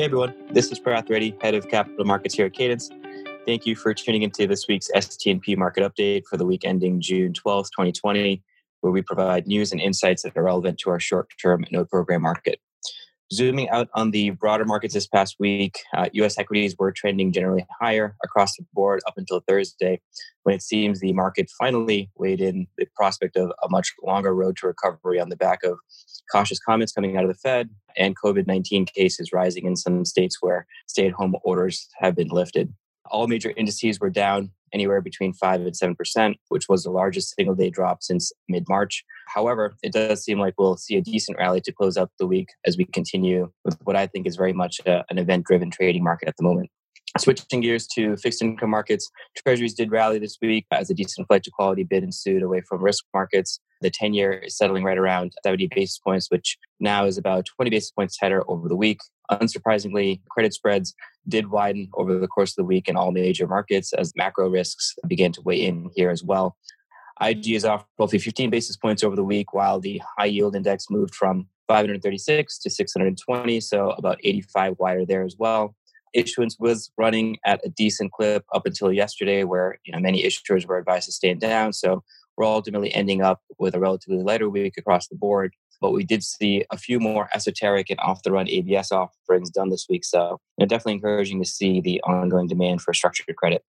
Hey everyone, this is Parath Reddy, head of capital markets here at Cadence. Thank you for tuning into this week's STNP market update for the week ending June 12th, 2020, where we provide news and insights that are relevant to our short-term note program market. Zooming out on the broader markets this past week, uh, U.S. equities were trending generally higher across the board up until Thursday, when it seems the market finally weighed in the prospect of a much longer road to recovery on the back of cautious comments coming out of the Fed and COVID 19 cases rising in some states where stay at home orders have been lifted. All major indices were down anywhere between 5 and 7%, which was the largest single day drop since mid March. However, it does seem like we'll see a decent rally to close up the week as we continue with what I think is very much a, an event driven trading market at the moment. Switching gears to fixed income markets, treasuries did rally this week as a decent flight to quality bid ensued away from risk markets. The 10 year is settling right around 70 basis points, which now is about 20 basis points tighter over the week. Unsurprisingly, credit spreads did widen over the course of the week in all major markets as macro risks began to weigh in here as well. IG is off roughly 15 basis points over the week, while the high yield index moved from 536 to 620, so about 85 wider there as well issuance was running at a decent clip up until yesterday, where you know many issuers were advised to stand down. So we're ultimately ending up with a relatively lighter week across the board. But we did see a few more esoteric and off the run ABS offerings done this week. So you know, definitely encouraging to see the ongoing demand for structured credit.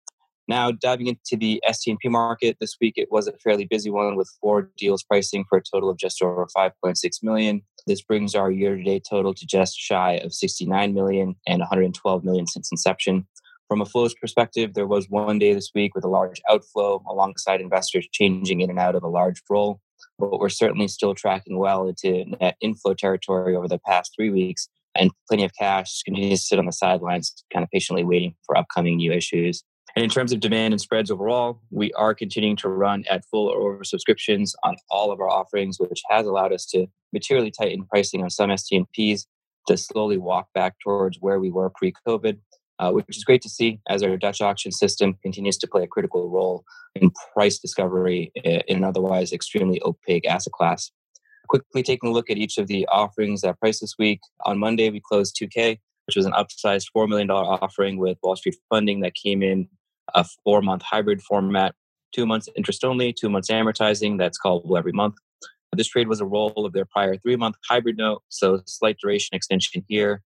Now, diving into the STNP market this week, it was a fairly busy one with four deals pricing for a total of just over 5.6 million. This brings our year-to-date total to just shy of 69 million and 112 million since inception. From a flows perspective, there was one day this week with a large outflow alongside investors changing in and out of a large roll. But we're certainly still tracking well into net inflow territory over the past three weeks, and plenty of cash continues to sit on the sidelines, kind of patiently waiting for upcoming new issues. And in terms of demand and spreads overall, we are continuing to run at full or over subscriptions on all of our offerings, which has allowed us to materially tighten pricing on some STNPs to slowly walk back towards where we were pre COVID, uh, which is great to see as our Dutch auction system continues to play a critical role in price discovery in an otherwise extremely opaque asset class. Quickly taking a look at each of the offerings that priced this week. On Monday, we closed 2K, which was an upsized $4 million offering with Wall Street funding that came in a four month hybrid format, two months interest only, two months amortizing. That's callable every month. This trade was a roll of their prior three month hybrid note, so slight duration extension here.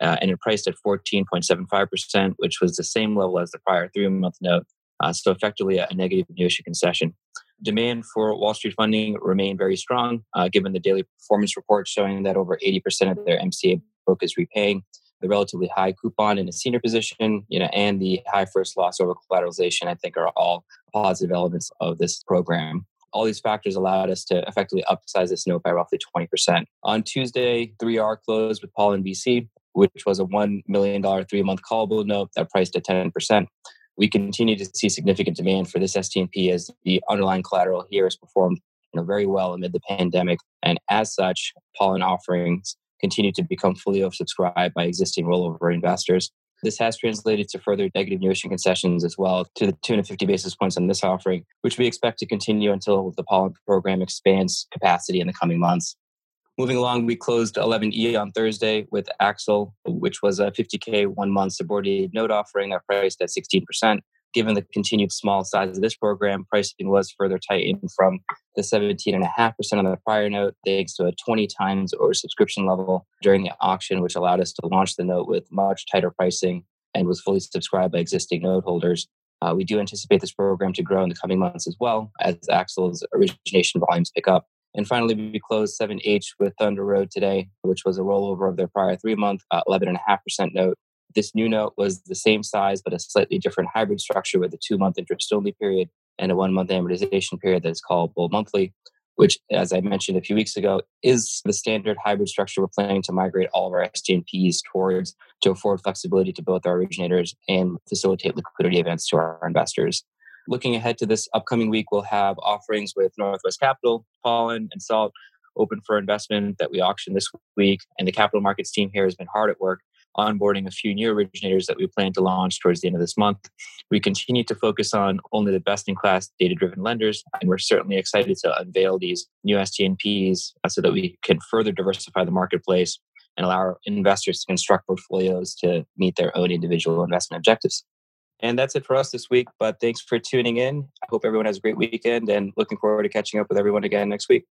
Uh, and it priced at 14.75%, which was the same level as the prior three month note. Uh, so effectively a negative new issue concession. Demand for Wall Street funding remained very strong, uh, given the daily performance report showing that over 80% of their MCA book is repaying the relatively high coupon in a senior position, you know, and the high first loss over collateralization, I think are all positive elements of this program. All these factors allowed us to effectively upsize this note by roughly 20%. On Tuesday, 3R closed with Pollen VC, which was a $1 million three month callable note that priced at 10%. We continue to see significant demand for this STNP as the underlying collateral here has performed you know, very well amid the pandemic. And as such, Pollen offerings continue to become fully oversubscribed by existing rollover investors. This has translated to further negative new issue concessions as well, to the 250 basis points on this offering, which we expect to continue until the pollen program expands capacity in the coming months. Moving along, we closed 11E on Thursday with Axel, which was a 50K one month subordinated note offering that priced at 16%. Given the continued small size of this program, pricing was further tightened from the 17.5% on the prior note, thanks to a 20 times oversubscription level during the auction, which allowed us to launch the note with much tighter pricing and was fully subscribed by existing note holders. Uh, we do anticipate this program to grow in the coming months as well as Axel's origination volumes pick up. And finally, we closed 7H with Thunder Road today, which was a rollover of their prior three month, uh, 11.5% note this new note was the same size, but a slightly different hybrid structure with a two month interest only period and a one month amortization period that is callable monthly, which, as I mentioned a few weeks ago, is the standard hybrid structure we're planning to migrate all of our STNPs towards to afford flexibility to both our originators and facilitate liquidity events to our investors. Looking ahead to this upcoming week, we'll have offerings with Northwest Capital, Pollen, and Salt open for investment that we auction this week. And the capital markets team here has been hard at work onboarding a few new originators that we plan to launch towards the end of this month. We continue to focus on only the best in class data driven lenders, and we're certainly excited to unveil these new STNPs uh, so that we can further diversify the marketplace and allow our investors to construct portfolios to meet their own individual investment objectives. And that's it for us this week. But thanks for tuning in. I hope everyone has a great weekend and looking forward to catching up with everyone again next week.